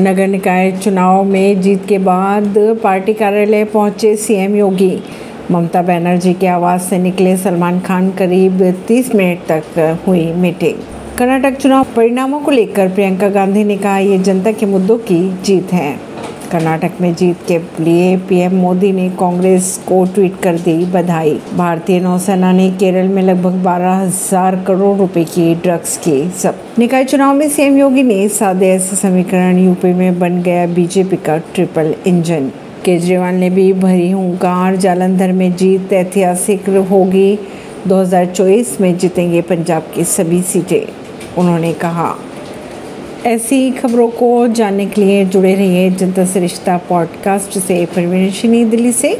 नगर निकाय चुनाव में जीत के बाद पार्टी कार्यालय पहुँचे सीएम योगी। ममता बनर्जी के आवाज़ से निकले सलमान खान करीब 30 मिनट तक हुई मीटिंग। कर्नाटक चुनाव परिणामों को लेकर प्रियंका गांधी ने कहा, ये जनता के मुद्दों की जीत है। कर्नाटक में जीत के लिए पीएम मोदी ने कांग्रेस को ट्वीट कर दी बधाई। भारतीय नौसेना ने केरल में लगभग बारह हज़ार करोड़ रुपए की ड्रग्स की सब। निकाय चुनाव में सीएम योगी ने सादे ऐसे समीकरण यूपी में बन गया बीजेपी का ट्रिपल इंजन। केजरीवाल ने भी भरी हुंकार, जालंधर में जीत ऐतिहासिक होगी। 2024 में जीतेंगे पंजाब की सभी सीटें, उन्होंने कहा। ऐसी खबरों को जानने के लिए जुड़े रहिए जनता से रिश्ता पॉडकास्ट से। परवीन दिल्ली से।